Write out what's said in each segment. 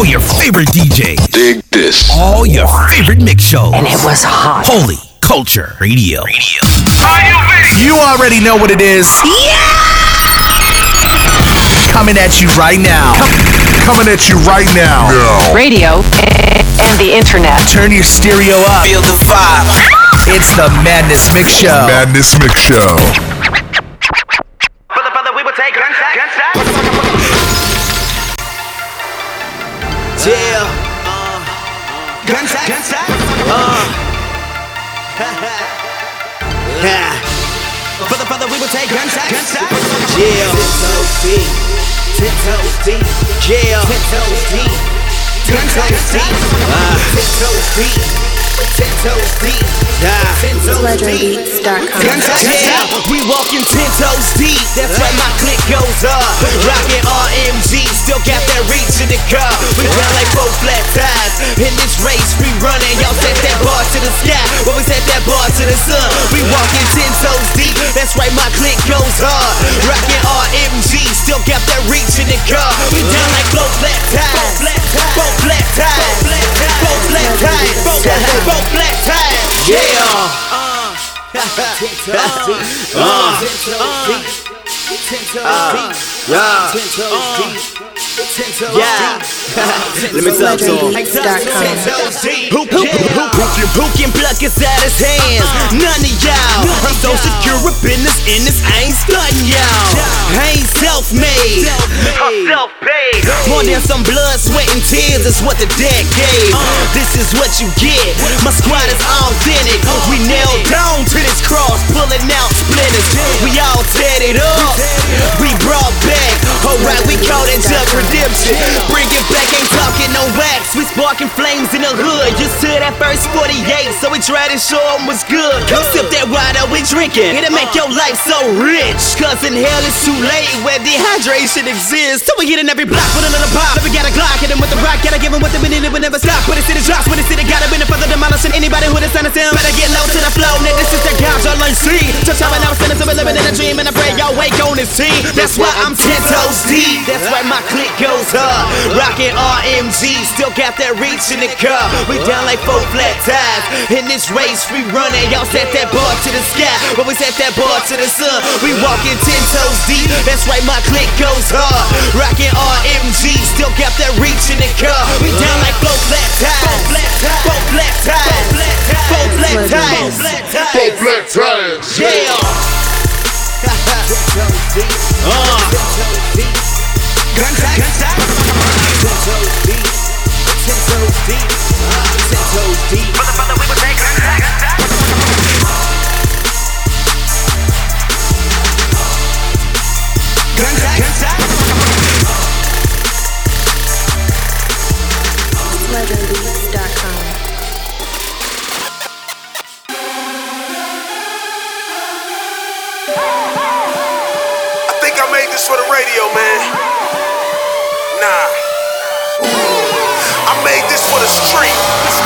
All your favorite DJs. Dig this. All your favorite mix shows. And it was hot. Holy Culture Radio. Radio. You already know what it is. Yeah! Coming at you right now. Coming at you right now. Radio and the internet. Turn your stereo up. Feel the vibe. It's the Madness Mix Show. Madness Mix Show. Gunshot, gunshot. yeah. Brother, brother, we will take gunshot, gunshot. Yeah. Ten toes deep. Ten toes deep. Yeah. Ten toes deep. Ten toes deep. Ah. Ten toes deep. Ten toes deep. Ah. Ten toes deep. Yeah, we walking ten toes deep. That's why my click goes up. Rockin' RMG, still got that reach in the car. We run like four flat tires. In this race, we running. Y'all set that bar to the sky. When we set that bar to the sun, we walking ten toes deep. That's right, my click goes hard. Rockin' RMG, still got that reach in the car. We down like four flat tires. Four flat tires. Four flat tires. Four flat tires. Four flat tires. Yeah. Yeah. Let me talk to him. Who, who, who, who, who, who can pluck us out his hands? None of y'all. I'm so secure up in this, in this, I ain't stunting y'all. I ain't self-made. I'm self-paid. More than some blood, sweat, and tears is what the dead gave. This is what you get. My squad is authentic. Bring it back, first 48, so we try to show 'em what's good. Come sip that water we drinking. It'll make your life so rich. Cause in hell it's too late where dehydration exists. So we hit in every block with a little pop. Never got a Glock, hit him with the rock. Gotta give him what the minute, it will never stop. When the city drops, when the city gotta been further demolishing anybody who who is under him. Better get low to the flow, nigga. This is the gouge all I see. Touch how I now spinning, so we living in a dream. And I pray y'all wake on this team. That's why I'm 10 toes deep. That's why my click goes up. Rockin' RMG, still got that reach in the car. We down like four flat tires. In this race, we running. Y'all set that bar to the sky. But we set that bar to the sun. We walking 10 toes deep. That's right, my clique goes hard. Rockin' RMG, still got that reach in the car. We down like four flat tires. Four flat tires. Four flat tires. Four black tires. Yeah. Uh. Gunshot, gunshot. Brother, brother, we will take gunshot, gunshot. Gunshot, gunshot. LegendBeats.com. I think I made this for the radio, man. Nah. This for the street.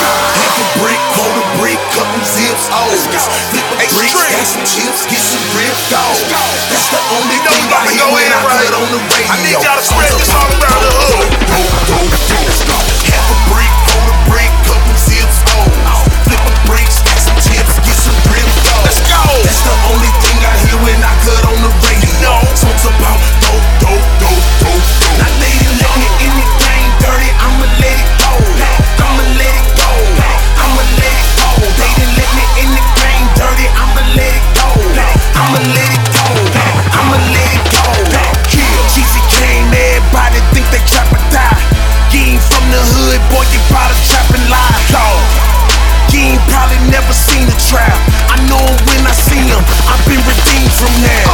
Half a brick, hold a brick, couple zips, O's. Flip a brick, stack some chips, get some rib dog. That's the only You know thing I to hear go when in I right. put on the radio. I need y'all to spread this all around the hood. From that.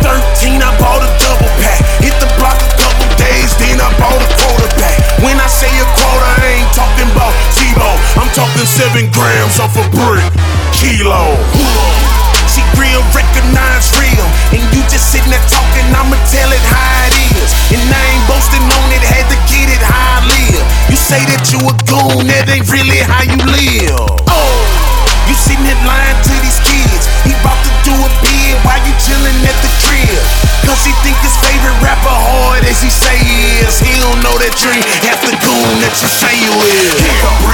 13, I bought a double pack. Hit the block a couple days, then I bought a quarterback. When I say a quarter, I ain't talking about T-Bone. I'm talking seven grams off a brick. Kilo. See, real recognize real. And you just sitting there talking, I'ma tell it how it is. And I ain't boasting on it, had to get it how I live. You say that you a goon, that ain't really how you live. Oh, you sitting here lying to these kids. He bout to do a bid while you chillin' at the crib. Cause he think his favorite rapper hard as he say he is. He don't know that dream half the goon that you say you is. Couple.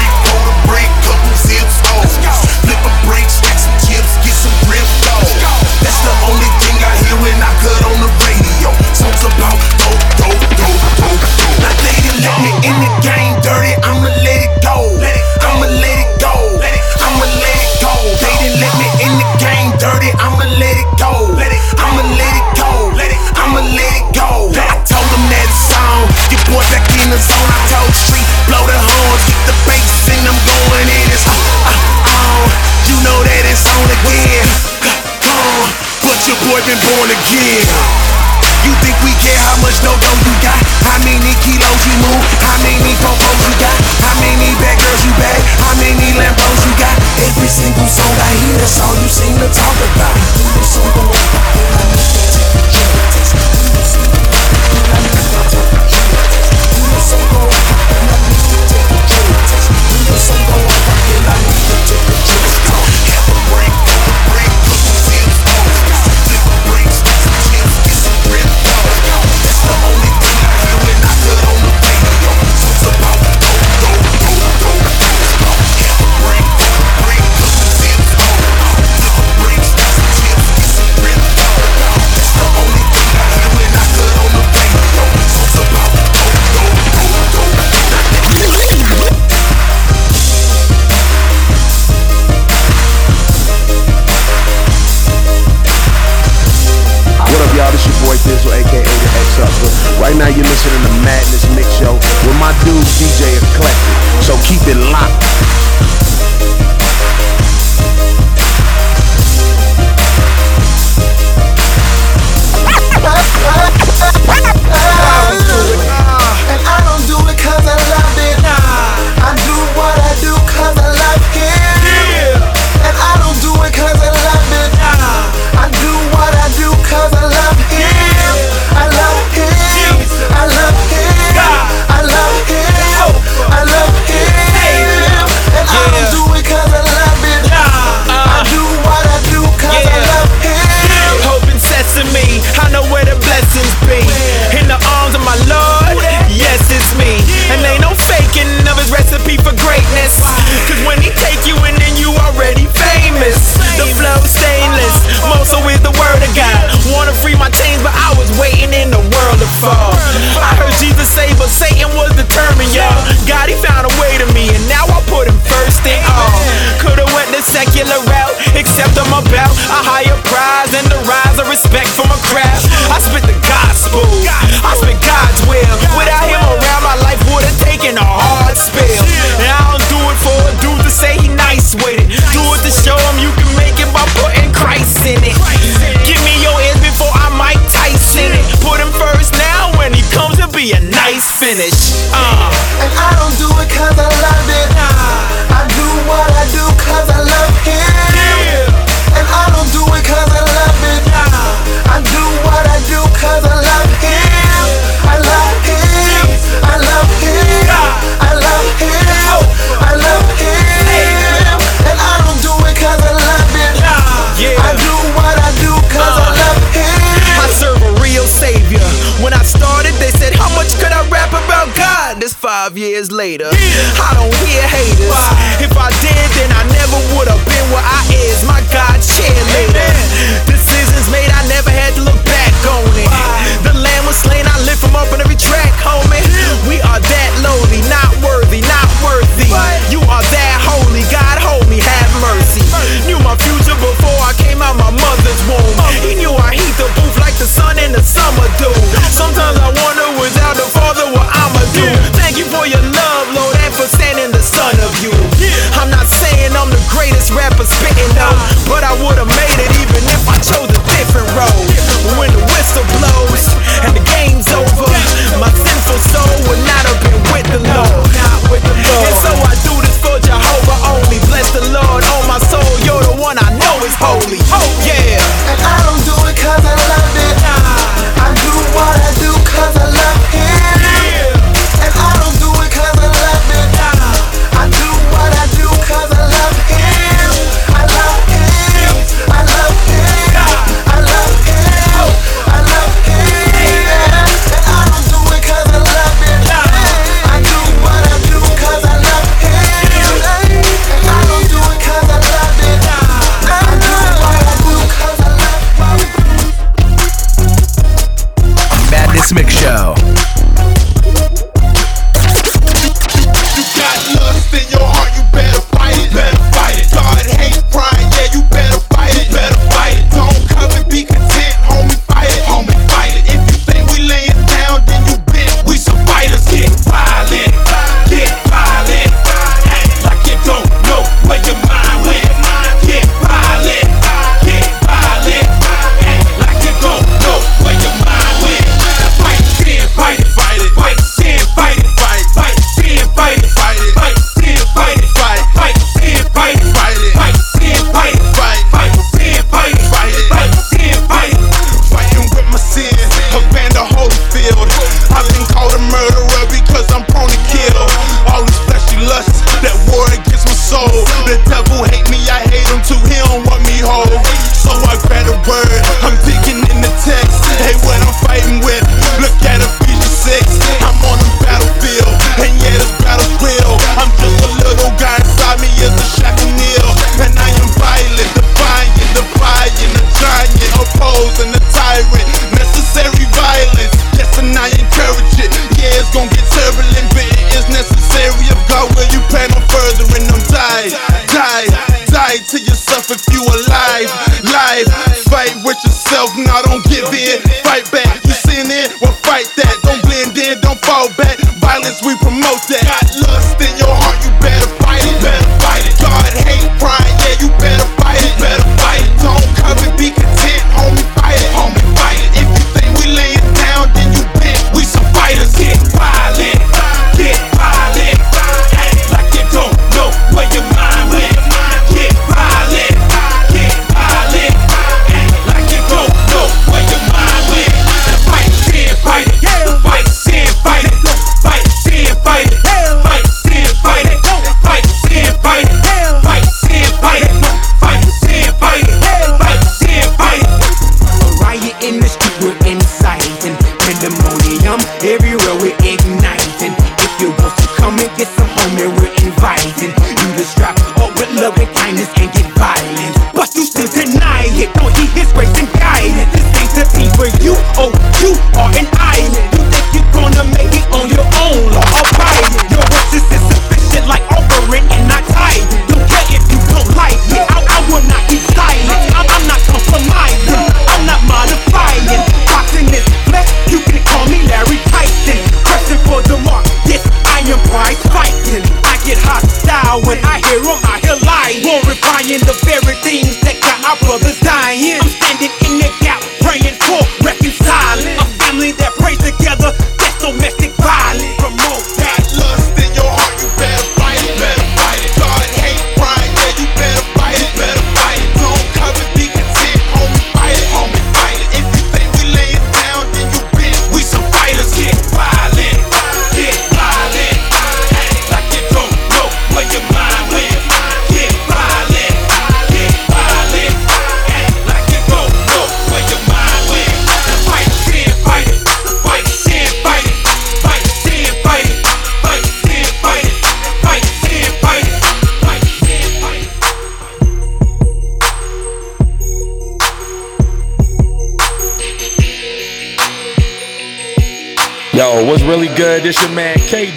Flip a some chips, get some. That's the only thing I hear when I cut on the radio. Songs about dope, dope, dope, dope, in the game. go. I'ma let it go. I'ma let it go. I told him that it's on. Your boy back in the zone. I told Street, blow the horns, keep the bass, and I'm going in. It's uh, uh, on. You know that it's on again. Uh, but your boy been born again. You think we care how much no dough you got? How many kilos you move? How many popos you got? How many bad girls you bag? How many Lambos you got? Every single song I hear, that's all you seem to talk about. Thank you.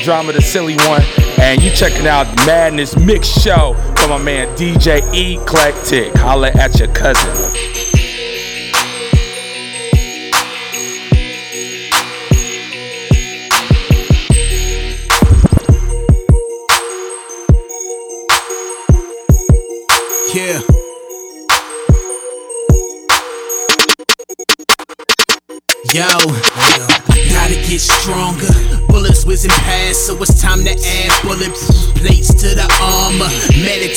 Drama, the silly one, and you checking out Madness Mix Show from my man DJ Eclectic. Holla at your cousin.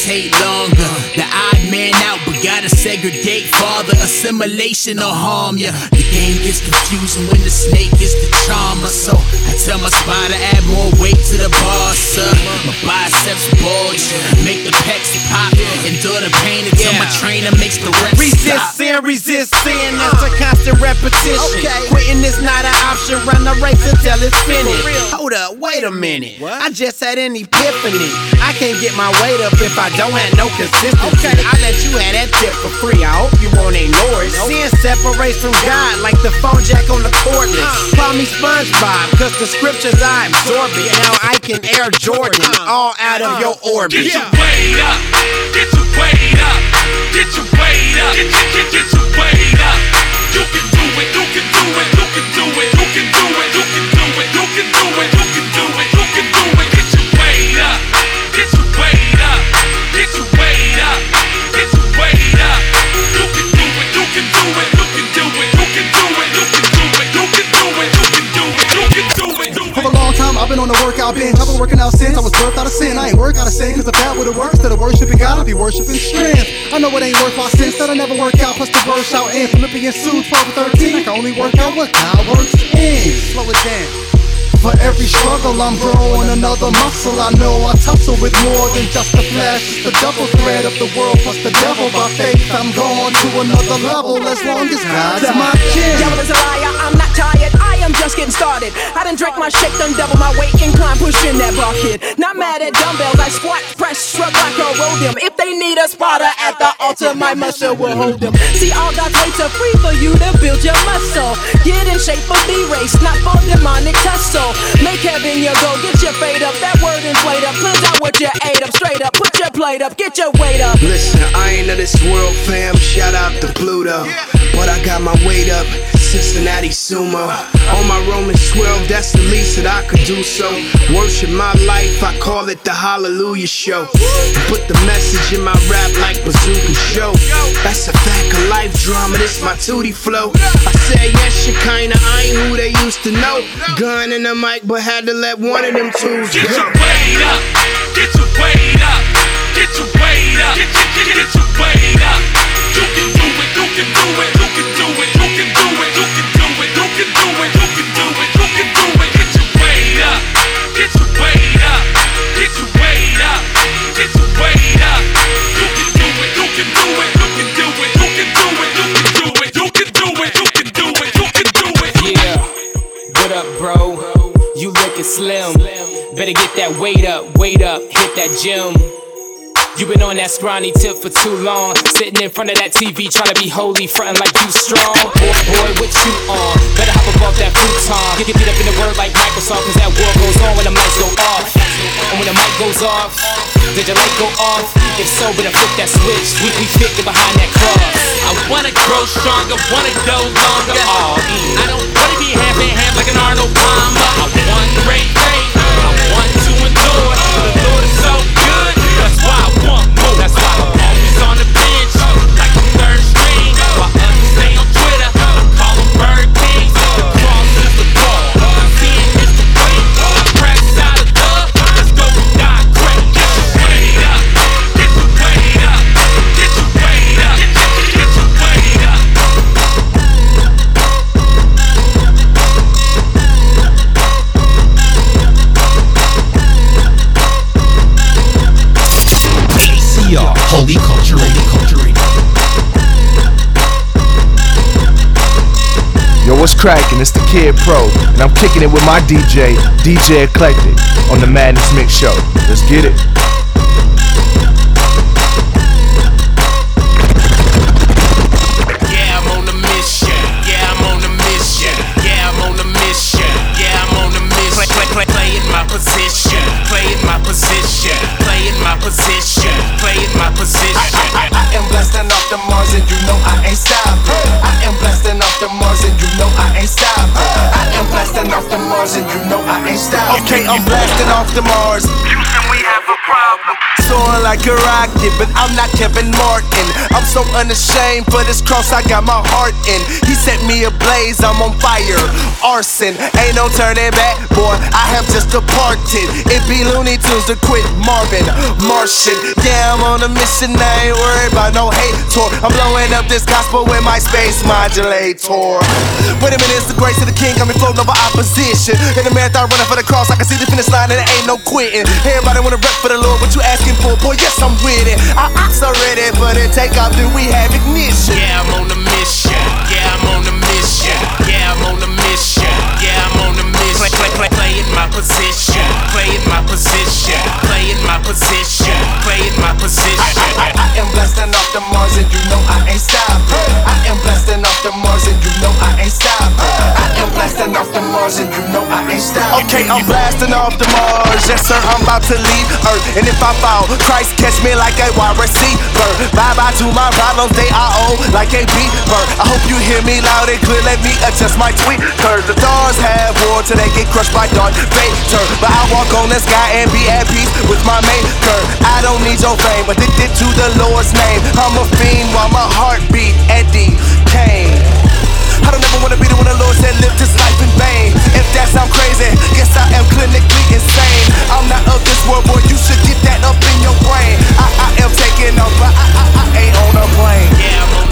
Meditate longer. The odd man out, but gotta segregate farther. Assimilation or harm ya. The game gets confusing when the snake is the charmer. So I tell my more weight to the bar, sir. My biceps bulge, make the pecs pop. Endure the pain until my trainer makes the reps Resist sin, resist sin, that's uh. a constant repetition. Quitting is not an option, run the race until it's finished. Hold up, wait a minute. I just had an epiphany. I can't get my weight up if I don't have no consistency. Okay. I let you have that tip for free, I hope you won't ignore it. Sin separates from God like the phone jack on the cordless. Uh. Call me SpongeBob, cause the scriptures I absorb it and how I can Air Jordan all out of your orbit. Get your weight up, get your weight up, get your weight up, get, your, get, get your weight up. You can do it, you can do it, you can do it, you can do it, you can do it, you can do it, you can do it. You can do it. I've been on a workout binge. I've been working out since I was birthed out of sin. I ain't work out of sin, cause if that would've worked, instead of worshiping God, I'd be worshiping strength. I know it ain't worth my sins, that I never work out, plus the verse out in Philippians 2, 12 to 13. I can only work out what God works in. Slow it down. For every struggle, I'm growing another muscle. I know I tussle with more than just the flesh. It's the double thread of the world plus the devil. By faith, I'm going to another level as long as God's my king. Devil is a liar, I'm not tired. I am just getting started. I done drank my shake, done double my weight, incline pushing that bucket. Not mad at dumbbells, I squat, press, shrug like a them. If they need a spotter at the altar, my muscle will hold them. See, all God's weights are free for you to build your muscle. Get in shape for the race, not for demonic tussle. Make heaven your goal, get your fade up. That word inflate up, cleanse out what you ate up. Straight up, put your plate up, get your weight up. Listen, I ain't of this world, fam. Shout out to Pluto. But I got my weight up. Cincinnati Sumo. On my Roman 12, that's the least that I could do so. Worship my life, I call it the Hallelujah Show. Put the message in my rap like Bazooka Joe. That's a fact of life drama, this my tootie flow. I said yes, you kinda, I ain't who they used to know. Gun in the mic, but had to let one of them twos Get your weight up, get your weight up, get your weight up, get, get, get, get your weight up. You can do it, you can do it, you can do it, can do it, you can do it, you can do it, you can do it, you can do it. Get your weight up, get your weight up, get your weight up, get your weight up. You can do it, you can do it, you can do it, you can do it, you can do it, you can do it, you can do it, you can do it. Yeah. What up, bro? You looking slim. Better get that weight up, weight up, hit that gym. You been on that scrawny tip for too long. Sitting in front of that TV trying to be holy, frontin' like you strong. Boy, boy, what you on? Better hop above that futon. Get, get up in the word like Microsoft, cause that war goes on when the mics go off. And when the mic goes off, did your light go off? If so, better flip that switch. We, we fit behind that cross. I wanna grow stronger, wanna go longer. All in. I don't wanna be half in half like an Arnold Palmer. I want great faith, I want to endure. The Lord that's why cracking? It's the Kid Pro, and I'm kicking it with my DJ, DJ Eclectic, on the Madness Mix Show. Let's get it. Okay, I'm blasting off the Mars. Houston, we have a problem. Soaring like a rocket, but I'm not Kevin Martin. I'm so unashamed for this cross I got my heart in. He set me ablaze, I'm on fire. Arson, ain't no turning back, boy. I have just departed. It be Looney Tunes to quit Marvin. Martian, yeah, I'm on a mission. I ain't worried about no hate tour. I'm blowing up this gospel with my space modulator. Wait a minute, it's the grace of the king coming floating over opposition. In the marathon running for the cross, I can see the finish line and it ain't no quitting. Everybody wanna rep for the Lord, what you asking for? Boy, yes, I'm with it. I, I'm so ready for the takeoff, do we have ignition? Yeah, I'm on a mission. Yeah, I'm on a mission. Yeah, I'm on a mission. Yeah, I'm on a mission. Play, play, play, playing my position. Playing my position. Playing my position. Playing my position. I, I am blasting off the Mars and you know I ain't stopping. I am blasting off the Mars and you know I ain't stopping. I am blasting off the Mars and you know I ain't stopping. Okay, I'm blasting off the Mars. Yes, sir, I'm about to leave Earth. And if I fall, Christ catch me like a wide receiver. Bye bye to my problems, they are old like a beaver. I hope you hear me loud and clear. Let me adjust my tweet. Cause the stars have war till they get crushed by Darth Vader. But I walk on the sky and be at peace with my maker. I don't need your fame, addicted to the Lord's name. I'm a fiend while my heart beat Eddie Kane. I don't ever wanna be the one the Lord said live this life in vain. If that sound crazy, guess I am clinically insane. I'm not of this world, boy. You should get that up in your brain. I, I am taking but I, I, I ain't on a plane. Yeah,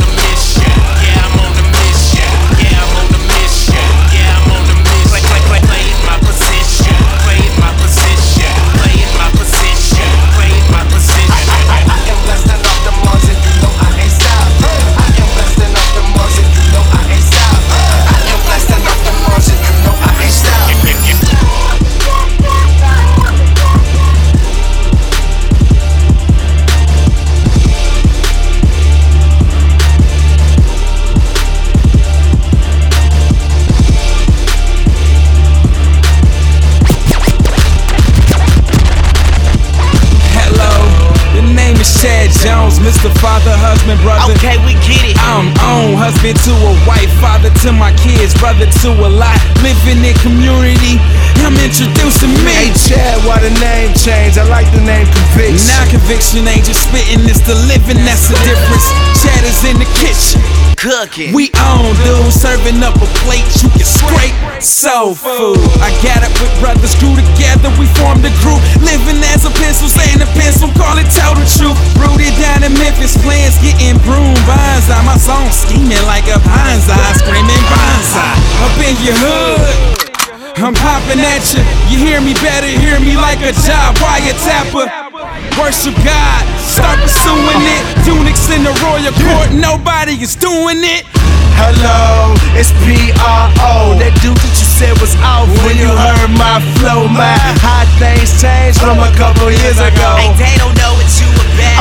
Father, husband, brother. Okay, we get it. I'm on, husband to a wife, father to my kids, brother to a lot. Living in community, I'm introducing me. Hey Chad, why the name change? I like the name Conviction. Now conviction ain't just spitting, it's the living, that's the difference. Chad is in the kitchen. Cooking. We on, dude, serving up a plate you can scrape. Soul food. I got it with brothers, grew together, we formed a group. Living as a pencil, saying a pencil, call it tell the truth. Rooted your hood. I'm popping at you. You hear me better, hear me like a job wiretaper. Worship God, start pursuing it. Eunuchs in the royal court, nobody is doing it. Hello, it's P-R-O. That dude that you said was off when you heard my flow. My how things changed from a oh. couple years ago. Hey, they don't know what you about.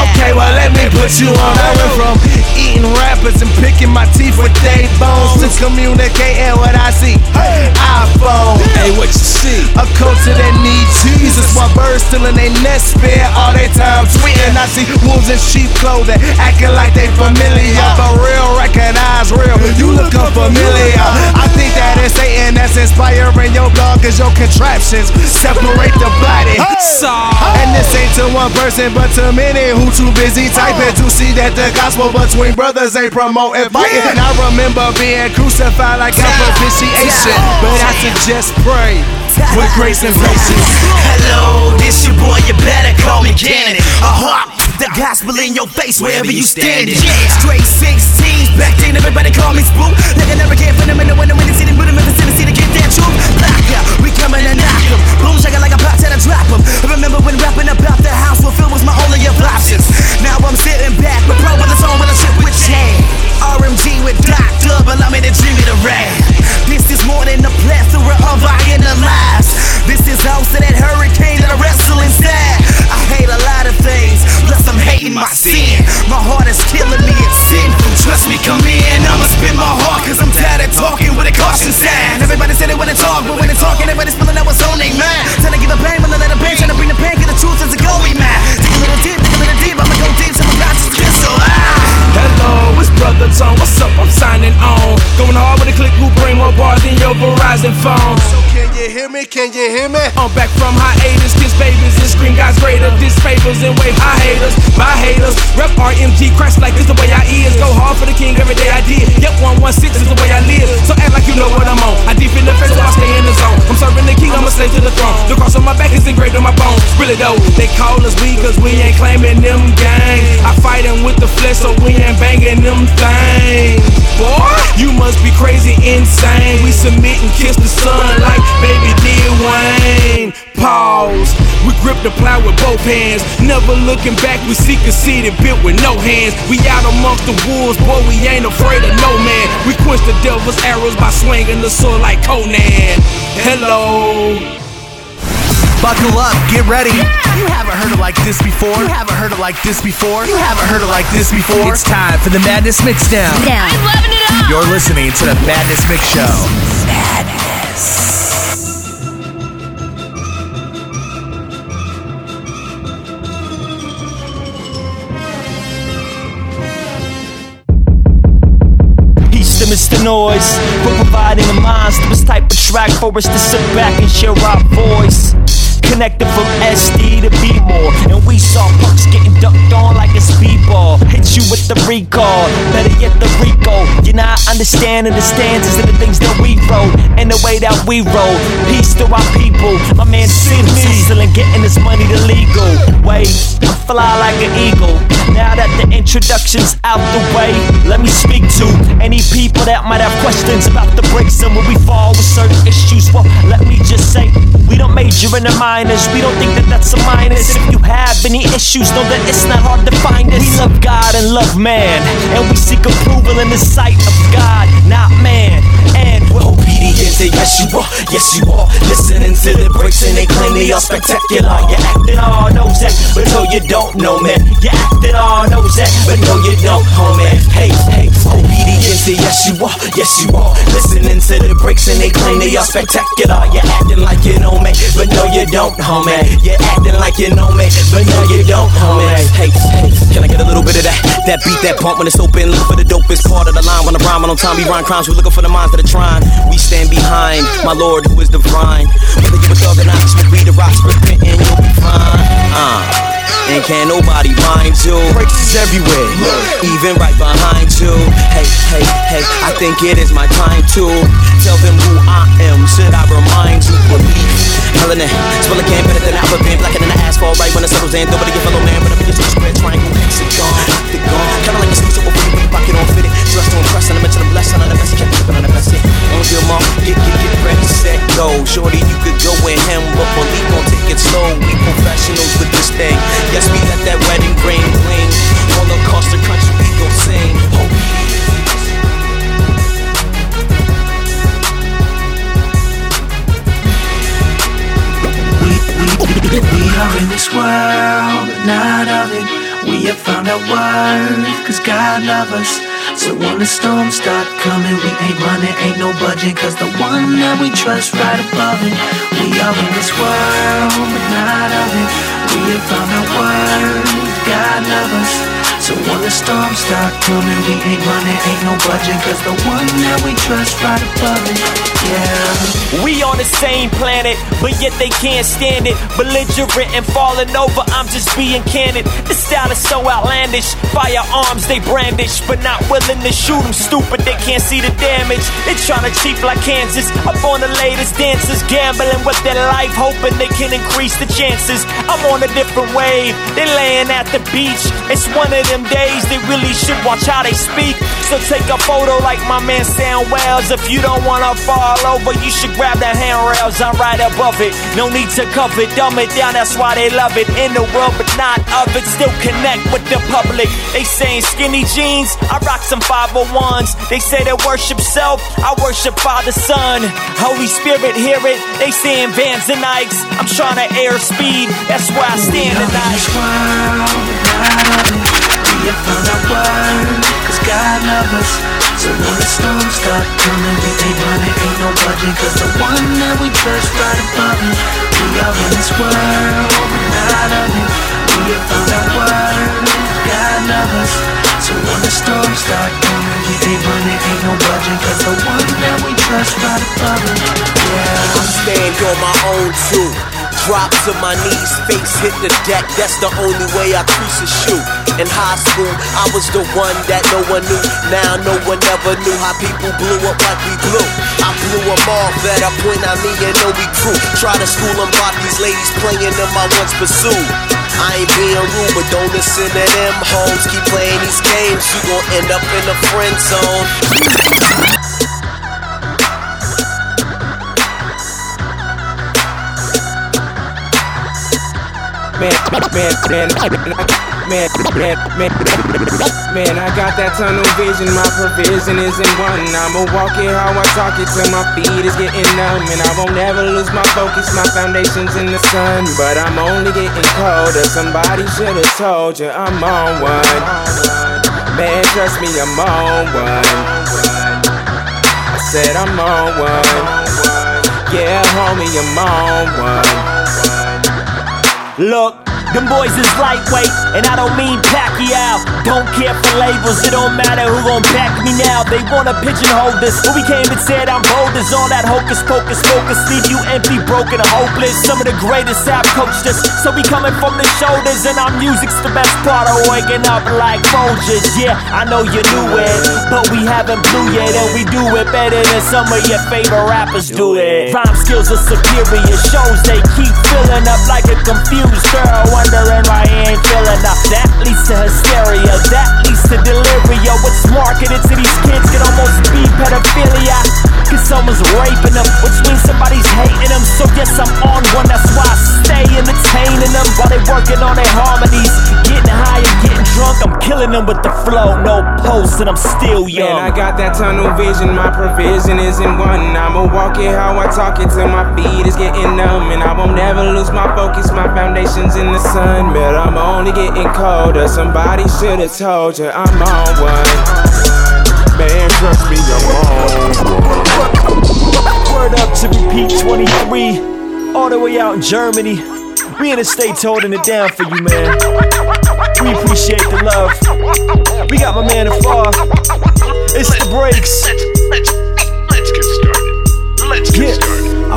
Okay, well let me put you on. I went from eating rappers and picking my teeth with they bones to communicating what I see. iPhone. Hey, what you see? A culture that needs Jesus while birds still in their nest, spare all their time tweeting. I see wolves in sheep clothing, acting like they familiar, but real recognize real. You look unfamiliar. I think that it's Satan that's inspiring your blog, cause your contraptions separate the body. And this ain't to one person, but to many who too busy typing oh. to see that the gospel between brothers ain't promoting fighting. And I remember being crucified like I'm propitiation, but I suggest pray with grace and patience. Hello, this your boy, you better call me Gannon. A heart, the gospel in your face wherever you standing. Straight 16s, back then everybody call me Spook. Like I never cared for them in the winter when they see them, put them in the Tennessee to get that truth. Black out, we coming to knock them. Boom, shaka like a pop to drop them. I remember when rapping about the house where Phil was my only of options. Now I'm sitting back with pro with a song with a chip with Chad. RMG with Doc Dub, allow me to dream it a rap. This is more than a plethora of our inner lives. This is also that hurricane that I wrestle inside. I hate a lot of things, plus I'm hating my sin. My heart is killing me, it's sinful. Trust me, come in, I'ma spin my heart, cause I'm tired of talking with a caution sign. Everybody said they wanna talk, but when they talk, everybody's spilling out what's on their mind. Trying to give a pain, but I let a pain, trying to bring the pain, get the truth as a goalie man. Hello, Tone. What's up? I'm signing on. Going hard with a click who bring more bars than your Verizon phone. So can you hear me? Can you hear me? I'm back from hiatus, kiss babies and screen guys greater. Disfavors and wave high haters, my haters. Rep RMG, crash like this the way I is. Go hard for the king every day I did. Yep, 116 is the way I live. So act like you know what I'm on. I deep in the face while I stay in the zone. I'm serving the king, I'm a slave to the throne. The cross on my back is engraved on my bones. Really though, they call us we cause we ain't claiming them gangs. I fight them with the flesh, so we ain't banging them things. Boy, you must be crazy insane. We submit and kiss the sun like baby did Wayne. Pause. We grip the plow with both hands. Never looking back, we seek a city built with no hands. We out amongst the wolves, boy, we ain't afraid of no man. We quench the devil's arrows by swinging the sword like Conan. Hello. Buckle up, get ready. You haven't heard it like this before. You haven't heard it like this before. You haven't heard it like this before. It's time for the Madness Mixdown. I'm loving it up. You're listening to the Madness Mix Show. Madness. Peace to Mr. Noise for providing a monstrous type of track for us to sit back and share our voice. Connected from SD to B-more And we saw punks getting ducked on like a speedball. Hit you with the recall, better yet the Rico. You're not understanding the stanzas and the things that we wrote And the way that we roll. Peace to our people, my man Sims Hustling, getting his money the legal. Way I fly like an eagle Now that the introduction's out the way Let me speak to any people that might have questions About the breaks and where we fall with certain issues Well, let me just say, we don't major in the minors We don't think that that's a minus If you have any issues, know that it's not hard to find us We love God and love man And we seek approval in the sight of God, not man And we're obedient you are, yes you are. Listening to the breaks and they claim they are spectacular. You're acting all that, but no you don't know man. You're acting all knows that, but no you don't, homie. Hey, hey, obedience, yes you are, yes you are. Listening to the breaks and they claim they are spectacular. You're acting like you know me, but no you don't, homie. You're acting like you know me, but no you don't, homie. Hey, hey, can I get a little bit of that? That beat, that pump when it's open. Look for the dopest part of the line. When I rhyme on time, we rhyme crimes. We looking for the minds that are trying. We stand behind my Lord who is divine. Whether you a thug or not, smoke weed or rock, repenting, you'll be fine. Uh. And can't nobody mind you. Breaks everywhere, even right behind you. Hey, hey, hey, I think it is my time to tell them who I am. Should I remind you? Melanin, spell again better than alphabet. Blacker than the asphalt, right when it settles in. Nobody get fellow man, but I'm just a square triangle, hexagon, octagon. Kinda like a over the pocket on fitted. Dressed to impress, and I mention the blessed, and I'm the best kept, but I'm the best hit. On your mark, get, get, get ready, set, go. Shorty, you could go with him, but believe gon' take it slow. We professionals with this thing. Yes, we let that wedding ring bling. All across the country, we gon' sing. We are in this world, but not of it. We have found our worth, cause God loves us. So when the storms start coming, we ain't running, ain't no budging, cause the one that we trust right above it. We are in this world, but not of it. We have found our worth, God loves us. So when the storms start coming, we ain't running, ain't no budging, cause the one that we trust right above it. Yeah. We on the same planet, but yet they can't stand it. Belligerent and falling over, I'm just being candid. The style is so outlandish. Firearms they brandish, but not willing to shoot them. Stupid, they can't see the damage. They tryna cheap like Kansas. Up on the latest dances, gambling with their life, hoping they can increase the chances. I'm on a different wave. They laying at the beach. It's one of them days they really should watch how they speak. So take a photo like my man Sam Wells. If you don't wanna fall over, you should grab the handrails. I'm right above it. No need to cover it, dumb it down. That's why they love it. In the world, but not of it. Still connect with the public. They saying skinny jeans. I rock some 501s. They say they worship self. I worship Father, Son. Holy Spirit, hear it. They saying Vans and Nikes. I'm trying to air speed. That's where I stand tonight. Have found our word, cause God loves us. So when the storms start coming, we ain't running, ain't no budging, cause the one that we trust right above it. We are in this world, but not of it. We have found our word, God loves us. So when the storms start coming, we ain't running, ain't no budging, cause the one that we trust right above it. Yeah. I stand on my own too. Drop to my knees, face hit the deck. That's the only way I crease a shoe. In high school, I was the one that no one knew. Now no one ever knew how people blew up like we blew. I blew them off at a point I me and no crew. Try to school them about these ladies playing them I once pursued. I ain't being rude, but don't listen to them hoes. Keep playing these games, you gon' end up in the friend zone. Man, man, man, man, man, man, man, I got that tunnel vision. My provision isn't one. I'ma walk it how I talk it till my feet is getting numb. And I won't ever lose my focus. My foundation's in the sun. But I'm only getting colder. Somebody should've told you I'm on one. Man, trust me, I'm on one. I said I'm on one. Yeah, homie, I'm on one. Look, them boys is lightweight, and I don't mean Pacquiao. Don't care for labels, it don't matter who gon' back me now. They wanna pigeonhole this, but we came and said I'm bold as all that hocus pocus focus. Leave you empty, broken, and hopeless. Some of the greatest have coached us, so we coming from the shoulders, and our music's the best part of waking up like Folgers. Yeah, I know you knew it, but we haven't blew yet, and we do it better than some of your favorite rappers do it. Rhyme skills are superior, shows they keep filling up like a confused girl, wondering why he ain't feeling up. That leads to hysteria, that leads to delirium. What's marketed to these kids can almost be pedophilia. Cause someone's raping them, which means somebody's hating them. So yes, I'm on one, that's why I stay entertaining them while they working on their harmonies. Getting high and getting drunk, I'm killing them with the flow. No post, and I'm still young. Man, I got that tunnel vision, my provision isn't one. I'ma walk it how I talk it till my feet is getting numb. And I won't never lose my focus, my foundation's in the sun. But I'm only getting colder. Somebody should've told you I'm on one. Trust me, I'm on. Word up to repeat 23, all the way out in Germany. We in the States holding it down for you, man. We appreciate the love. We got my man afar. It's the breaks. Let's, let's get started. Let's get started.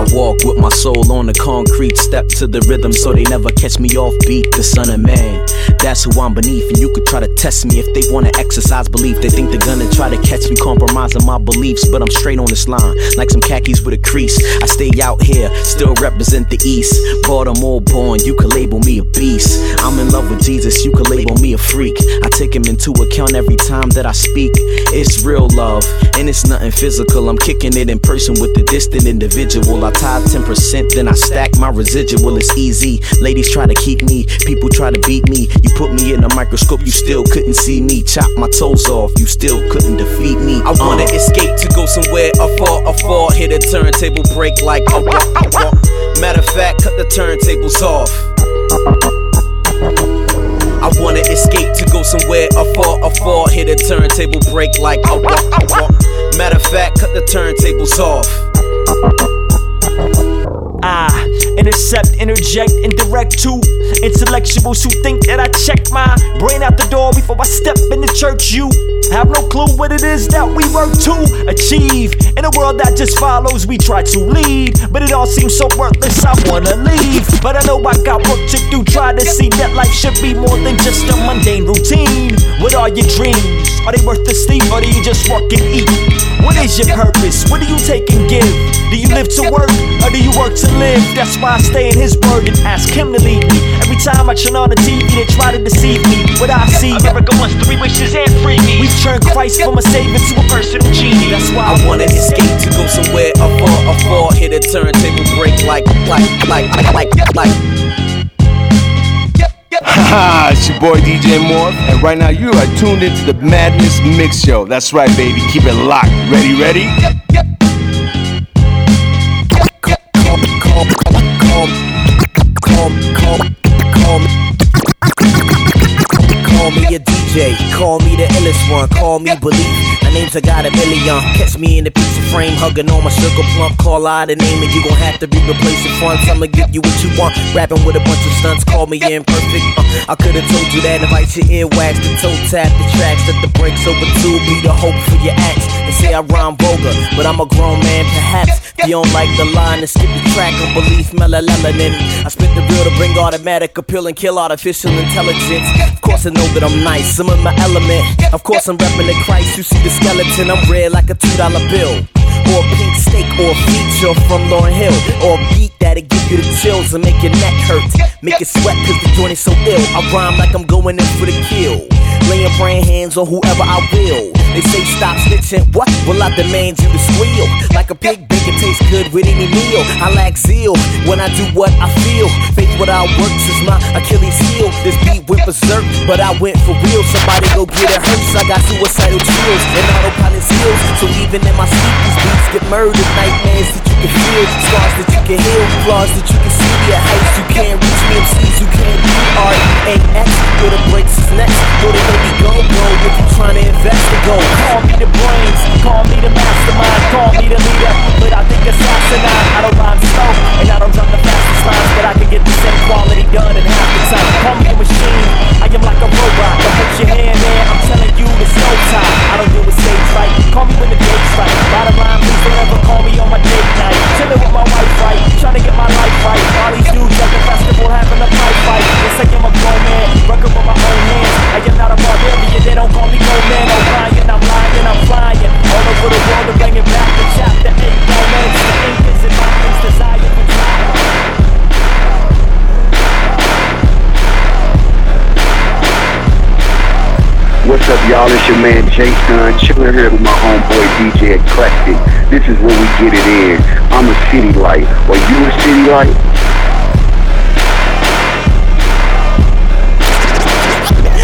I walk with my soul on the concrete, step to the rhythm so they never catch me off beat. The son of man, that's who I'm beneath. And you could try to test me if they wanna exercise belief. They think they're gonna try to catch me compromising my beliefs, but I'm straight on this line, like some khakis with a crease. I stay out here, still represent the East. Baltimore born, you could label me a beast. I'm in love with Jesus, you could label me a freak. I take him into account every time that I speak. It's real love, and it's nothing physical. I'm kicking it in person with the distant individual. I tie 10%, then I stack my residual. It's easy. Ladies try to keep me, people try to beat me. You put me in a microscope, you still couldn't see me. Chop my toes off, you still couldn't defeat me. I wanna uh. escape to go somewhere afar, afar. Hit a turntable break like a walk, a walk. Matter of fact, cut the turntables off. I wanna escape to go somewhere afar, afar. Hit a turntable break like a walk, a walk. Matter of fact, cut the turntables off. I intercept, interject, and direct to intellectuals who think that I check my brain out the door before I step in the church. You have no clue what it is that we work to achieve. In a world that just follows, we try to lead, but it all seems so worthless. I wanna leave, but I know I got work to do. Try to see that life should be more than just a mundane routine. What are your dreams? Are they worth the sleep, or do you just work and eat? What is your purpose? What do you take and give? Do you live to work, or do you work to live? That's why I stay in his word and ask him to lead me. Every time I turn on the TV, they try to deceive me. What I see, America wants three wishes and free me. We've turned Christ from a savior to a personal genie. That's why I wanna escape to go somewhere afar, afar. Hit a turntable break like, like, like, like, like, like. Haha, it's your boy DJ Morph, and right now you are tuned into the Madness Mix Show. That's right, baby. Keep it locked. Ready, ready? Call, DJ, call me the illest one, call me belief. My name's I got a million. Catch me in the picture frame, hugging on my sugar plump. Call out a name and you gon' have to be replacing fronts. I'ma give you what you want. Rapping with a bunch of stunts, call me imperfect. Uh, I could've told you that if I your earwax, the toe tap, the tracks, that the breaks over two be the hope for your acts. They say I rhyme vulgar, but I'm a grown man, perhaps. If You don't like the line and skip the track on belief, melananin. I spit the real to bring automatic appeal and kill artificial intelligence. Of course, I know that I'm nice, I'm in my element. Of course, I'm repping the Christ. You see the skeleton, I'm red like a two dollar bill. Or a pink steak, or a feature from Lauryn Hill. Or a beat that'll give you the chills and make your neck hurt. Make you sweat cause the joint is so ill. I rhyme like I'm going in for the kill. Laying brand hands on whoever I will. They say stop snitching, what? Well, I demand you to squeal. Like a pig bacon tastes good with any meal. I lack zeal when I do what I feel. Faith without works is my Achilles heel. This beat went berserk, but I went for real. Somebody go get it hurts. I got suicidal chills and autopilot skills. So even in my sleep, these beats get murdered. Nightmares that you can feel, scars that you can heal, flaws that you can see. At heights you can't reach me, MCs you can't be. R-E-A-X, where the breaks is next. Where the baby go, go. If you trying to invest, then go. Call me the brains, call me the mastermind, call me the leader. But I think assassinine. I don't rhyme slow, and I don't drop the fastest lines, but I can get the same quality done in half the time. Call me a machine, I am like a robot. Don't put your hand there, I'm telling you there's no time. I don't deal with stage fright, call me when the date's right. Bottom line, please don't ever call me on my date night. Chilling with my wife right, trying to get my life right. All these dudes at the festival having a pipe fight. Yes, I am a grown man, working with my own hands. I am not a barbarian, they don't call me no man. I'm lying, I'm lying, I'm flying. All over the world, I'm bringing back the chapter 8 romance. The ink is in my things, desire for time. What's up, y'all? It's your man Jay Dunn, chilling here with my homeboy DJ Eclectic. This is where we get it in. I'm a city light. Are you a city light?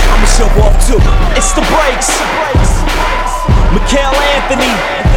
I'ma show off too. It's the breaks. Mikhail Anthony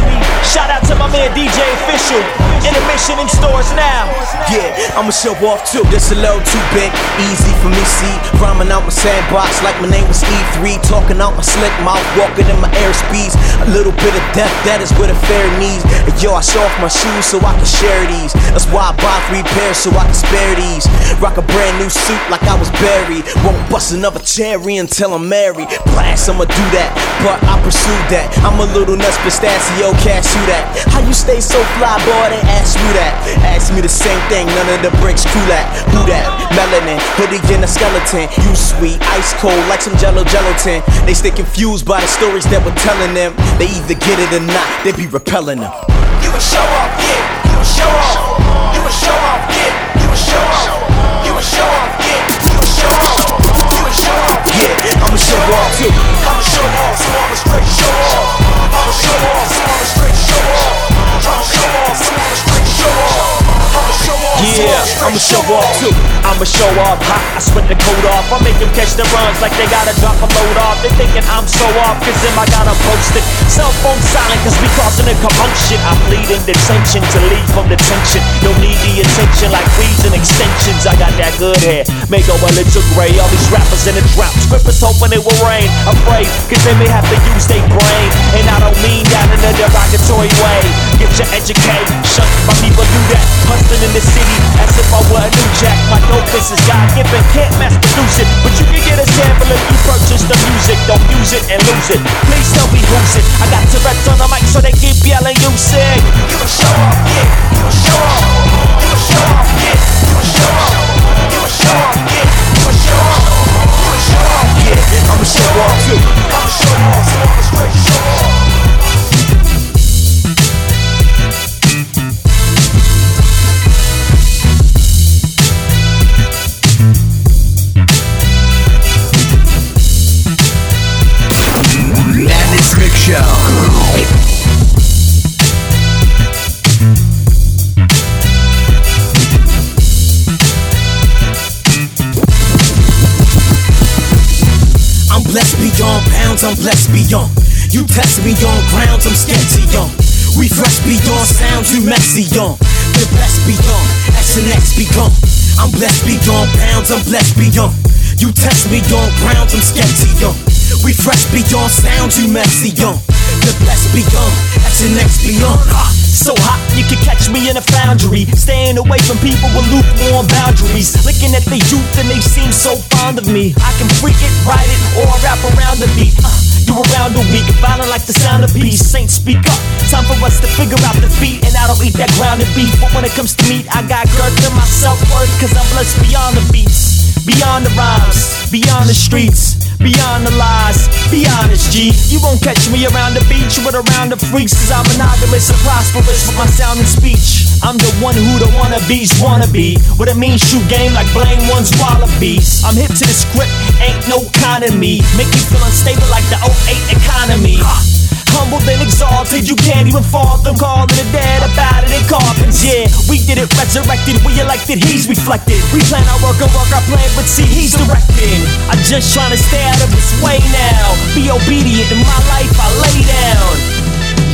official. Intermission in stores now. Yeah, I'ma show off too. This a little too big, easy for me. See, rhyming out my sandbox like my name was E3. Talking out my slick mouth, walking in my airspeeds. A little bit of death, that is what a fair needs. Yo, I show off my shoes so I can share these. That's why I buy three pairs so I can spare these. Rock a brand new suit like I was buried. Won't bust another cherry until I'm married. Blast, I'ma do that, but I pursue that. I'm a little nuts, pistachio, cashew that. How you stay so fly, boy? They ask you that. Ask me the same thing, none of the bricks crew that. Who that? Melanin, hoodie in a skeleton. You sweet, ice cold like some jello gelatin. They stay confused by the stories that we're telling them. They either get it or not, they be repelling them. You a show off, yeah. You a show off. You a show off, yeah. You a show off. You a show off, yeah. You a show off. You a show off, yeah. I'ma show off too. I'ma show off, so I'ma straight show off. I'ma show off, so I'ma straight show off. I'ma show off, so I'ma straight show off. I'ma show off, so Yeah, I'ma show off too. I'ma show off hot, I sweat the coat off. I make them catch the runs like they gotta drop a load off. They thinking I'm so off, cause them I gotta post it. Cell phone silent, cause we causing a commotion. I'm in detention to leave from detention. Don't need the attention like weeds and extensions. I got that good hair, make it's a gray. All these rappers in the drought, scrippers hoping it will rain. Afraid, cause they may have to use their brain. And I don't mean that in a derogatory way. Get your education, shut my people do that. Hustling in the city as if I were a new jack. My dope is God given, can't mass produce it. But you can get a sample if you purchase the music. Don't use it and lose it. Please tell me who's it. I got Tourette's on the mic, so they keep yelling, you sick. You a show off, yeah. You a show off. You a show off, yeah. You a show off. You a show off, yeah. You a show off. You a show off, yeah. I'ma show off too. I'ma show off, so I'ma straight show off. I'm blessed beyond. You test me on grounds, I'm sketchy on. We fresh beyond sounds, you messy on. The best beyond, X and X be gone. I'm blessed beyond pounds, I'm blessed beyond. You test me on grounds, I'm sketchy on. We fresh beyond sound you messy young. The best beyond, that's and X beyond. So hot, you can catch me in a foundry. Staying away from people with lukewarm boundaries. Looking at the youth and they seem so fond of me. I can freak it, ride it, or wrap around the beat. Uh, you around a week, violent like the sound of beats. Saints speak up. Time for us to figure out the beat. And I don't eat that grounded beef. But when it comes to meat, I got girth in my self worth. Cause I'm blessed beyond the beats, beyond the rhymes, beyond the streets. Beyond the lies, be honest, G. You won't catch me around the beach, but around the freaks. Cause I'm monogamous and prosperous with my sound and speech. I'm the one who the wannabes wanna be. What it means, shoot game like blame one's wallabies. I'm hip to the script, ain't no me. Make you feel unstable like the 08 economy. Humbled and exalted, you can't even fault them calling the dead about it in coffins. Yeah, we did it, resurrected, we elected, he's reflected. We plan our work and work our plan, but see, he's directing. I'm just trying to stay out of his way now. Be obedient in my life, I lay down.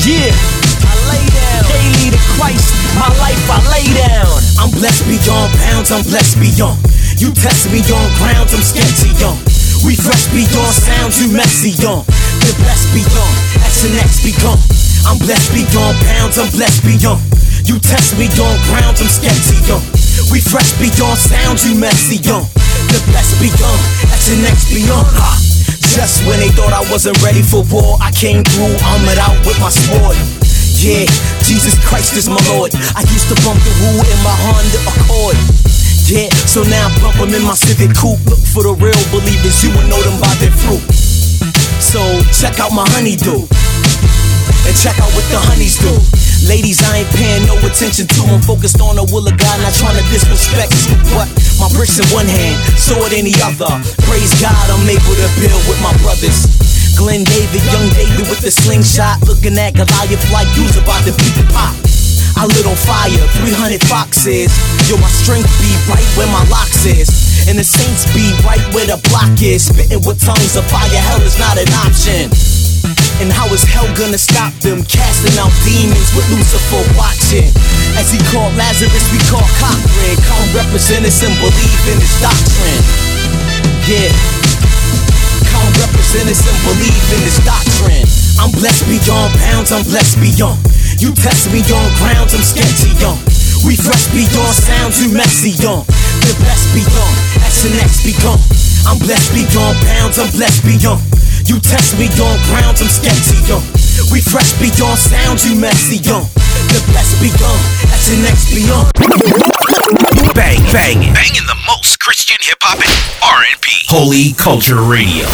Yeah, I lay down. Daily to Christ, my life, I lay down. I'm blessed beyond pounds, I'm blessed beyond. You test me on grounds, I'm sketchy on. We fresh beyond sounds, you messy on. The best beyond, X and X be gone. I'm blessed beyond pounds, I'm blessed beyond. You test me on grounds, I'm sketchy on. We fresh beyond sounds, you messy on. The best beyond, X and X beyond. Ha! Just when they thought I wasn't ready for war, I came through, armored out with my sword. Yeah, Jesus Christ is my Lord. I used to bump the woo in my Honda Accord. So now bump them in my Civic Coupe. Look for the real believers, you will know them by their fruit. So check out my honeydew. And check out what the honeys do. Ladies, I ain't paying no attention to. I'm focused on the will of God, not trying to disrespect you. But my bricks in one hand, sword in the other. Praise God, I'm able to build with my brothers. Glenn David, young David with the slingshot, looking at Goliath like you's about to beat the pop. I lit on fire, 300 foxes. Yo, my strength be right where my locks is. And the saints be right where the block is. Spitting with tongues of fire, hell is not an option. And how is hell gonna stop them? Casting out demons with Lucifer watching. As he called Lazarus, we call Cochran. Come represent us and believe in his doctrine. Yeah. Come represent us and believe in his doctrine. I'm blessed beyond pounds, I'm blessed beyond. You test me on grounds, I'm sketchy on. We fresh beyond sounds, you messy on. The best beyond, S and X be gone. I'm blessed beyond pounds, I'm blessed beyond. You test me on grounds, I'm sketchy on. We fresh beyond sounds, you messy on. The best beyond, S and X beyond. Bang, bang, banging the most Christian hip hop and R&B. Holy Culture Radio.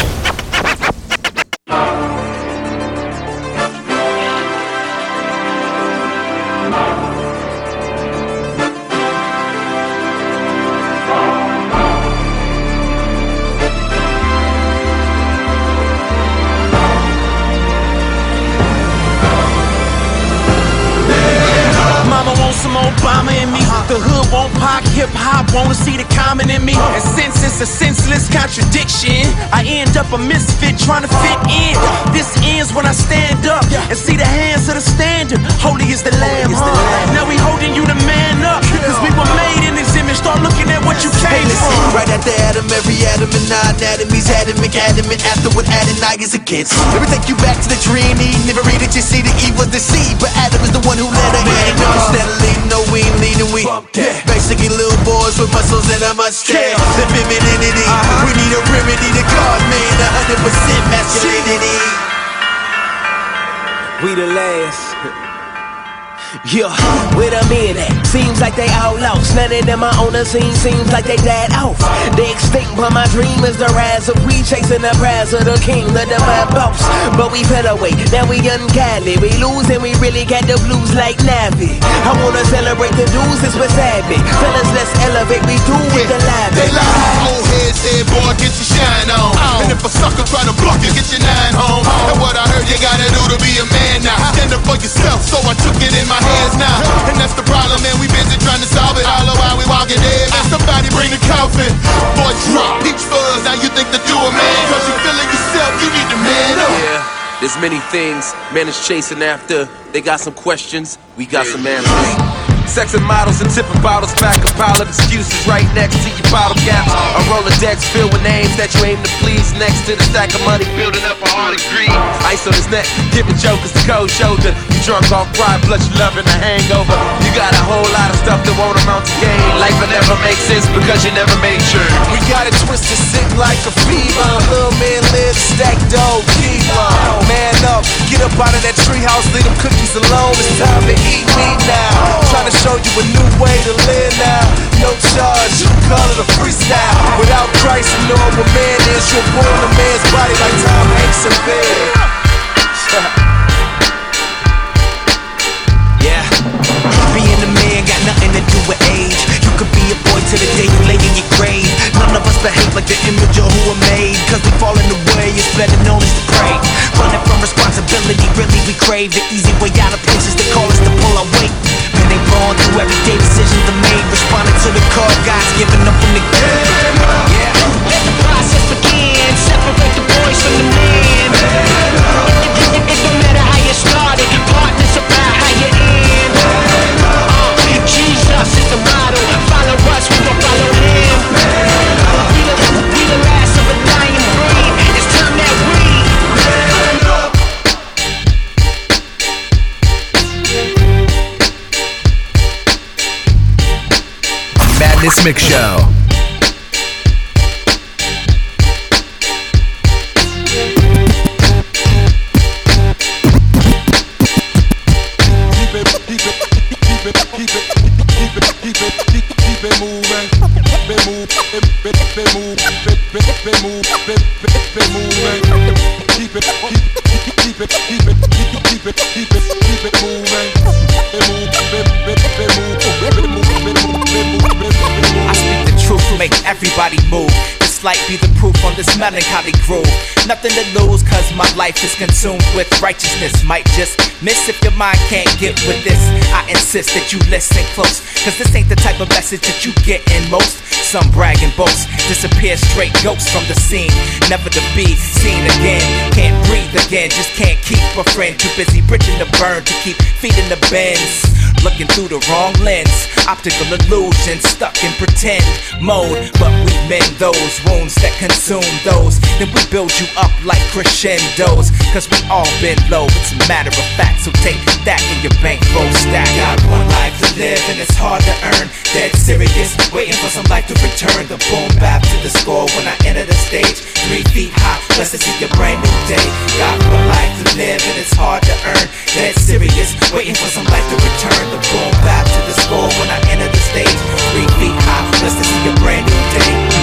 Hop, wanna see the common in me. And since it's a senseless contradiction, I end up a misfit trying to fit in. This ends when I stand up and see the hands of the standard. Holy is the Lamb. huh? Now we holding you to man up, cause we were made in his image. Start looking at what you came from. Right after Adam, every atom and nine atomies, adamant, adamant. After what Adonai is against. Let me take you back to the dream. Eve never read it, you see the Eve was deceived, but Adam is the one who let her in. Instead of leading, no, we ain't leading, we basically little boys with muscles and a mustache. The femininity, uh-huh. we need a remedy to God, man. 100% masculinity. We the last. Yeah, the men at? Seems like they all lost. None of them are on the scene, seems like they died off. They extinct, but my dream is the rise of we chasing the prize of the king, the divine boss. But we fell away, now we ungodly. We lose and we really got the blues like Navi. I wanna celebrate the dudes, it's what's happening. Fellas, let's elevate, we do with the live. They lie. Old head said, boy, get your shine on. Oh. And if a sucker try to block you, get your nine home. Oh. And what I heard you gotta do to be a man now. Stand up for yourself, so I took it in my hands now. And that's the problem, man. We busy trying to solve it. All the while we walking dead, man. Somebody bring the coffin. Boy, drop peach fuzz. Now you think that you a man. Cause you feeling yourself, you need to man up. Yeah, there's many things man is chasing after. They got some questions, we got some answers. Sex and models and tipping bottles, back a pile of excuses right next to your bottle caps. A Rolodex filled with names that you aim to please. Next to the stack of money, building up a heart of greed. Ice on his neck, giving jokers the cold shoulder. You drunk off pride, plus you loving a hangover. You got a whole lot of stuff that won't amount to gain. Life will never make sense because you never made sure. We got it twisted, sick like a fever. Little man live, stack dough, keeper. Man up, get up out of that treehouse, leave them cookies alone. It's time to eat meat now. Trying to show you a new way to live now. No charge, you call it a freestyle. Without Christ, you know what man is. You're born a man's body like Tom Hanks in bed. Yeah. Being a man got nothing to do with age. You could be a boy to the day you lay in your grave. Behave like the image of who we're made. Cause we fall in the way, it's better known as the prey. Running from responsibility, really we crave the easy way out of places they call us to pull our weight. Man, they born through everyday decisions they made. Responding to the call, God's giving up on the game. Yeah. Let the process begin. Separate the boys from the men. Madness Mix Show. Melancholy groove. Nothing to lose, cause my life is consumed with righteousness. Might just miss if your mind can't get with this. I insist that you listen close, cause this ain't the type of message that you get in most. Some brag and boast, disappear straight ghosts from the scene, never to be seen again. Can't breathe again, just can't keep a friend. Too busy bridging the burn to keep feeding the bends. Looking through the wrong lens, optical illusion, stuck in pretend mode. But we mend those wounds that consume those. Then we build you up like crescendos. Cause we all been low, it's a matter of fact. So take that in your bankroll stack. Got one life to live and it's hard to earn. Dead serious, waiting for some life to return. The boom bap to the score when I enter the stage. Three feet high, blessed to see a brand new day. Got one life to live and it's hard to earn. Dead serious, waiting for some life to return. The boom to the score when I enter the stage. Three feet high, blessed to see a brand new day.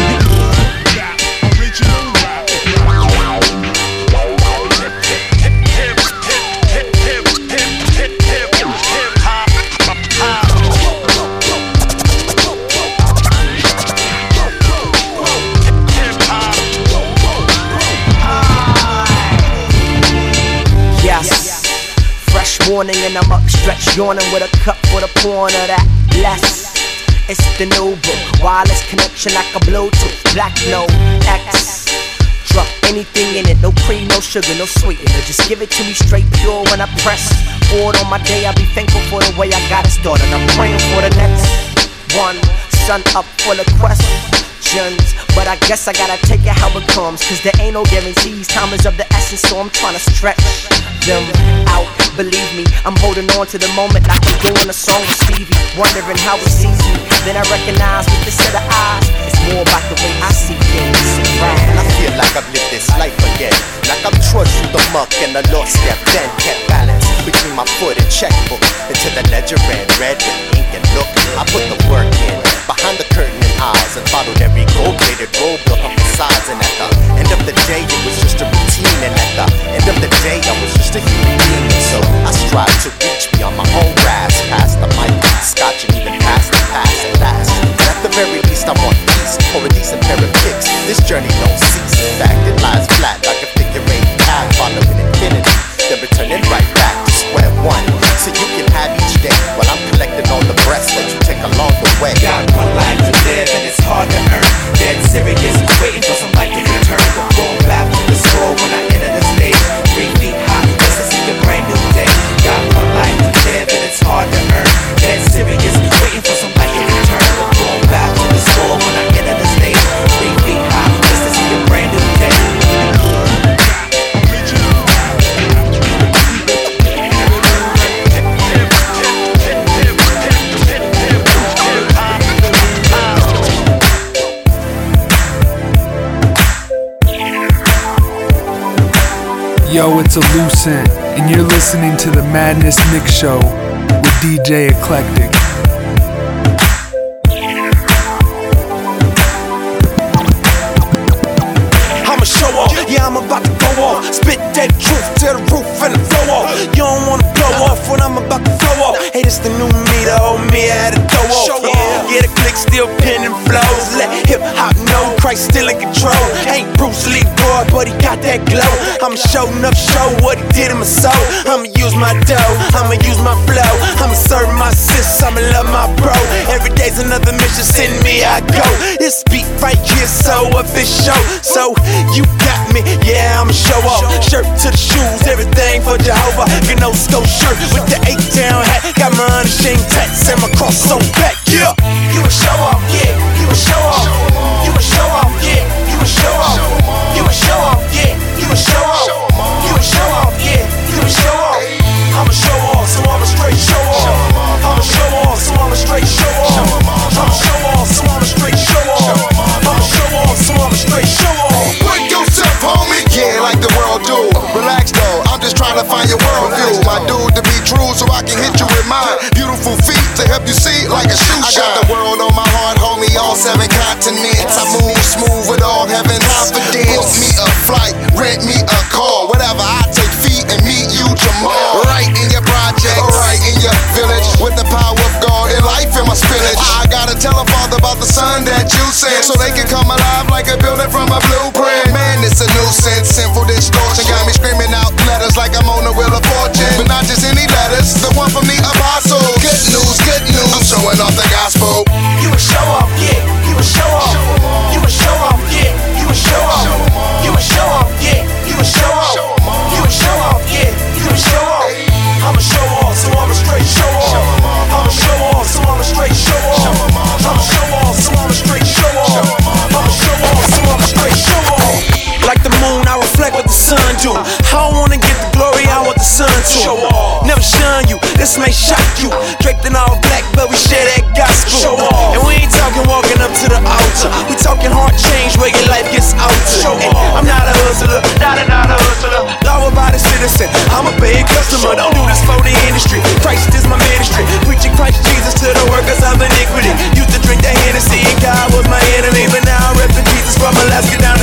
Morning and I'm up stretched yawning with a cup for the pouring of that less. It's the new book, wireless connection like a Bluetooth, black no X. Drop anything in it, no cream, no sugar, no sweetener. Just give it to me straight pure when I press. Forward on my day, I'll be thankful for the way I got it started. I'm praying for the next one. Sun up full of But I guess I gotta take it how it comes. Cause there ain't no guarantees. Time is of the essence, so I'm trying to stretch them out. Believe me, I'm holding on to the moment like I'm doing a song with Stevie. Wondering how he sees me. Then I recognize with this set of eyes. It's more about the way I see things. And I feel like I've lived this life again. Like I'm trudged through the muck and I lost step, then kept balance between my foot and checkbook. Until the ledger ran red with ink and look. I put the work in behind the curtain eyes and followed every gold-plated road built up the sides. And at the end of the day, it was just a routine. And at the end of the day, I was just a human being. So I strive to reach beyond my own grasp, past the mic, scotch, and even past the past at last. And at the very least, I want peace or a decent pair of kicks. This journey don't cease. In fact, it lies flat like a figure eight path, following infinity, then returning right back to square one. So you can have each day while I'm collecting all the breaths that you take along the way. Got life serious, waiting for some Yo, it's a loose end, and you're listening to the Madness Mix Show with DJ Eclectic. I'ma show off, yeah, I'm about to go off. Spit that truth to the roof and the flow off. You don't wanna blow off when I'm about to flow off. Hey, this the new me, the old me, I had to throw off. Yeah, yeah, the still pinning flows. Let hip hop know Christ still in control. Ain't Bruce Lee, boy, but he got that glow. I'ma show enough show what he did in my soul. I'ma use my dough, I'ma use my flow. I'ma serve my sis, I'ma love my bro. Every day's another mission, send me, I go. This beat right here, so official. So you got me, yeah, I'ma show off. Shirt to the shoes, everything for Jehovah. Gnosco shirt with the eight down hat. Got my unashamed tats and my cross on back, yeah. You a show off, yeah. You a show off. You a show off, yeah. You a show off. You a show off, yeah. You a show off. You a show off, yeah. You a show off. I'm a show off, so I'm a straight show off. I'm a show off, so I'm a straight show off. I'm a show off, so I'm a straight show off. I'm a show off, so I'm a straight show off. Break yourself, homie. Yeah, like the world do. Relax though, I'm just trying to find your worldview. My dude to be true, so I can hit you with mine. Beautiful feet to help you see like a shoe shot. I got the world on my heart, homie, all seven continents. I move smooth with all heaven confidence. Book me a flight, rent me a car, whatever. I take feet and meet you tomorrow. Right in your project, right in your village, with the power of God and life in my spillage. I gotta tell a father about the son that you sent, so they can come alive like a building from a blueprint. Man, it's a nuisance, sinful distortion got me screaming out letters like I'm on the wheel of fortune, but not just any letters, the one from the apostle showing off the gospel. You a show off, yeah. You a show off. You a show off, yeah. You a show off. You a show off, yeah. You a show off. You a show off, yeah. You a show off. I'm a show off, so I'm a straight show off. I'm a show off, so I'm a straight show off. I'm a show off, so I'm a straight show off. I'm a show off, so I'm a straight show off. Like the moon, I reflect what the sun do. I don't the sun to Show off. Never shun you, this may shock you. Draped in all black, but we share that gospel. Show off. And we ain't talking walking up to the altar. We talking hard change where your life gets altered. Show off. I'm not a hustler, not a not a hustler. Law abiding citizen, I'm a paid customer. Don't do this for the industry. Christ is my ministry. Preaching Christ Jesus to the workers of iniquity. Used to drink the Hennessy, and God was my enemy. But now I'm repping Jesus from Alaska down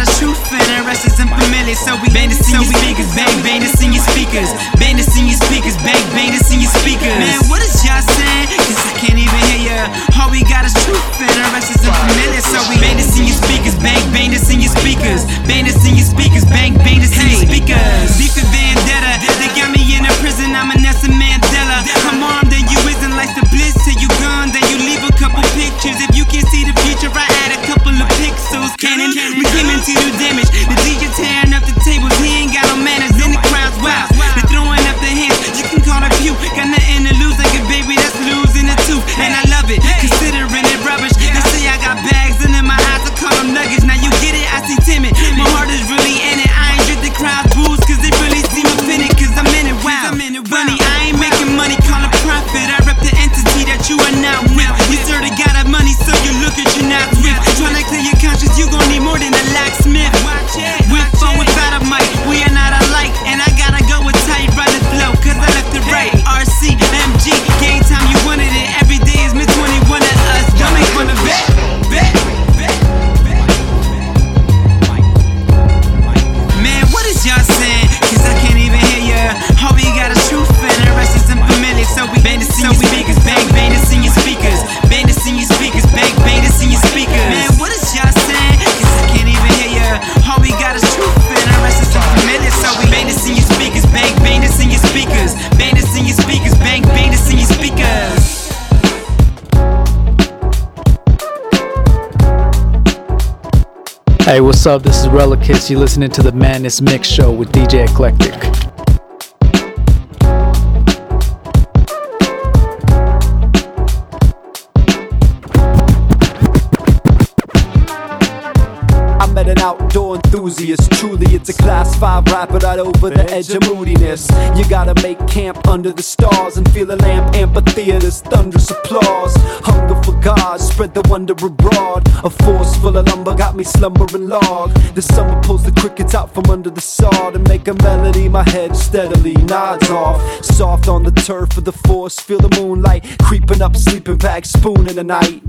got a truth, fit the rest is unfamiliar. So we bang this in your speakers, bang, bang this in your speakers, bang this in your speakers, bang, bang this in your speakers. Man, what is y'all saying? Cause I can't even hear ya. All we got is truth and the rest is unfamiliar. So we bang this in your speakers, bang, bang this in your speakers, bang this in your speakers, bang, bang this in your speakers. Hey, what's up? This is Relic You're listening to the Madness Mix Show with DJ Eclectic. Outdoor enthusiast. Truly, it's a class 5 rapper right over the edge of moodiness. You gotta make camp under the stars and feel a lamp amphitheater's thunderous applause. Hunger for God, spread the wonder abroad. A force full of lumber got me slumbering log. The summer pulls the crickets out from under the sod and make a melody. My head steadily nods off. Soft on the turf of the force, feel the moonlight creeping up, sleeping bag, spoon in the night.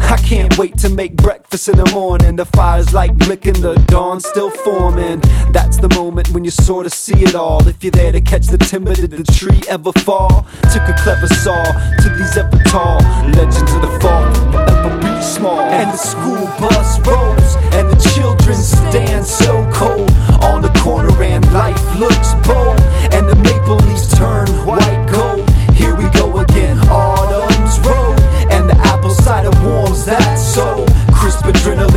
I can't wait to make breakfast in the morning. The fire's like licking, the dawn still forming. That's the moment when you sorta see it all. If you're there to catch the timber, did the tree ever fall? Took a clever saw to these ever tall legends of the fall, forever be small. And the school bus rolls, and the children stand so cold on the corner, and life looks bold. And the maple leaves turn white gold. Warms that soul. Crisp adrenaline,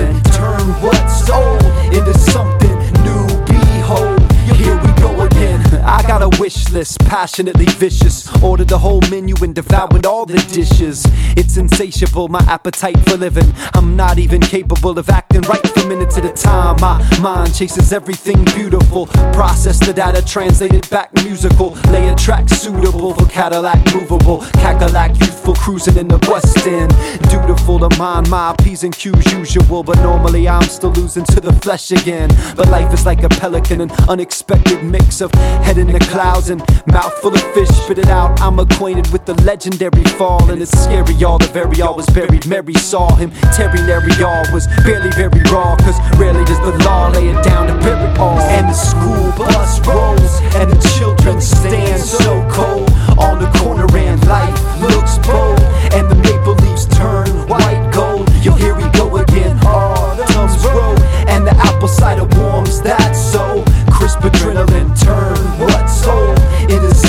passionately vicious. Ordered the whole menu and devoured all the dishes. It's insatiable, my appetite for living. I'm not even capable of acting right for minutes at a time. My mind chases everything beautiful. Process the data, translate it back musical. Lay a track suitable for Cadillac movable. Cackalack youthful cruising in the West End. Dutiful to mind my P's and Q's usual. But normally I'm still losing to the flesh again. But life is like a pelican, an unexpected mix of head in the clouds and mouth full of fish. Spit it out, I'm acquainted with the legendary fall. And it's scary, all the very all was buried. Mary saw him. Terry Nary all was barely very raw. Cause rarely does the law lay it down to bury all. And the school bus rolls, and the children stand so cold on the corner, and life looks bold. And the maple leaves turn white gold. Yo, here we go again. Autumn's road, and the apple cider warms that soul. Crisp adrenaline turn what's old.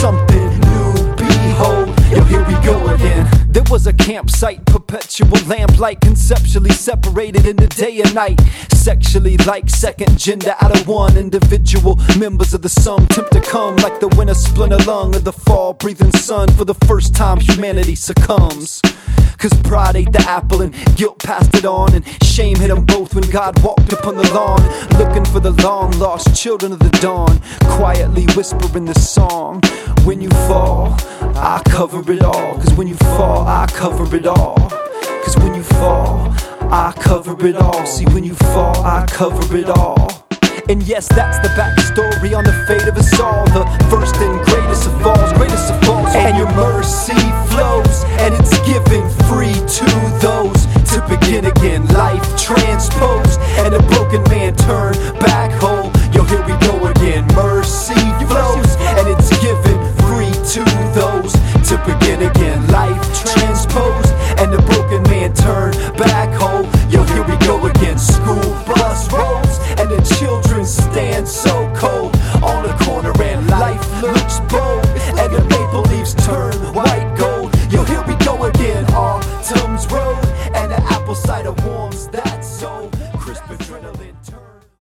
Something new. Behold, yo, here we go again. There was a campsite, perpetual lamplight, conceptually separated into day and night. Sexually like second gender out of one individual. Members of the sum tempt to come like the winter splinter lung of the fall breathing sun. For the first time, humanity succumbs. Cause pride ate the apple and guilt passed it on. And shame hit them both when God walked upon the lawn. Looking for the long lost children of the dawn. Quietly whispering the song. When you fall, I cover it all. Cause when you fall, I cover it all. Cause when you fall, I cover it all. See, when you fall, I cover it all. And yes, that's the backstory on the fate of us all. The first and greatest of falls, greatest of falls. And your mercy flows, and it's given free to those to begin again. Life transposed and a broken man turned back home.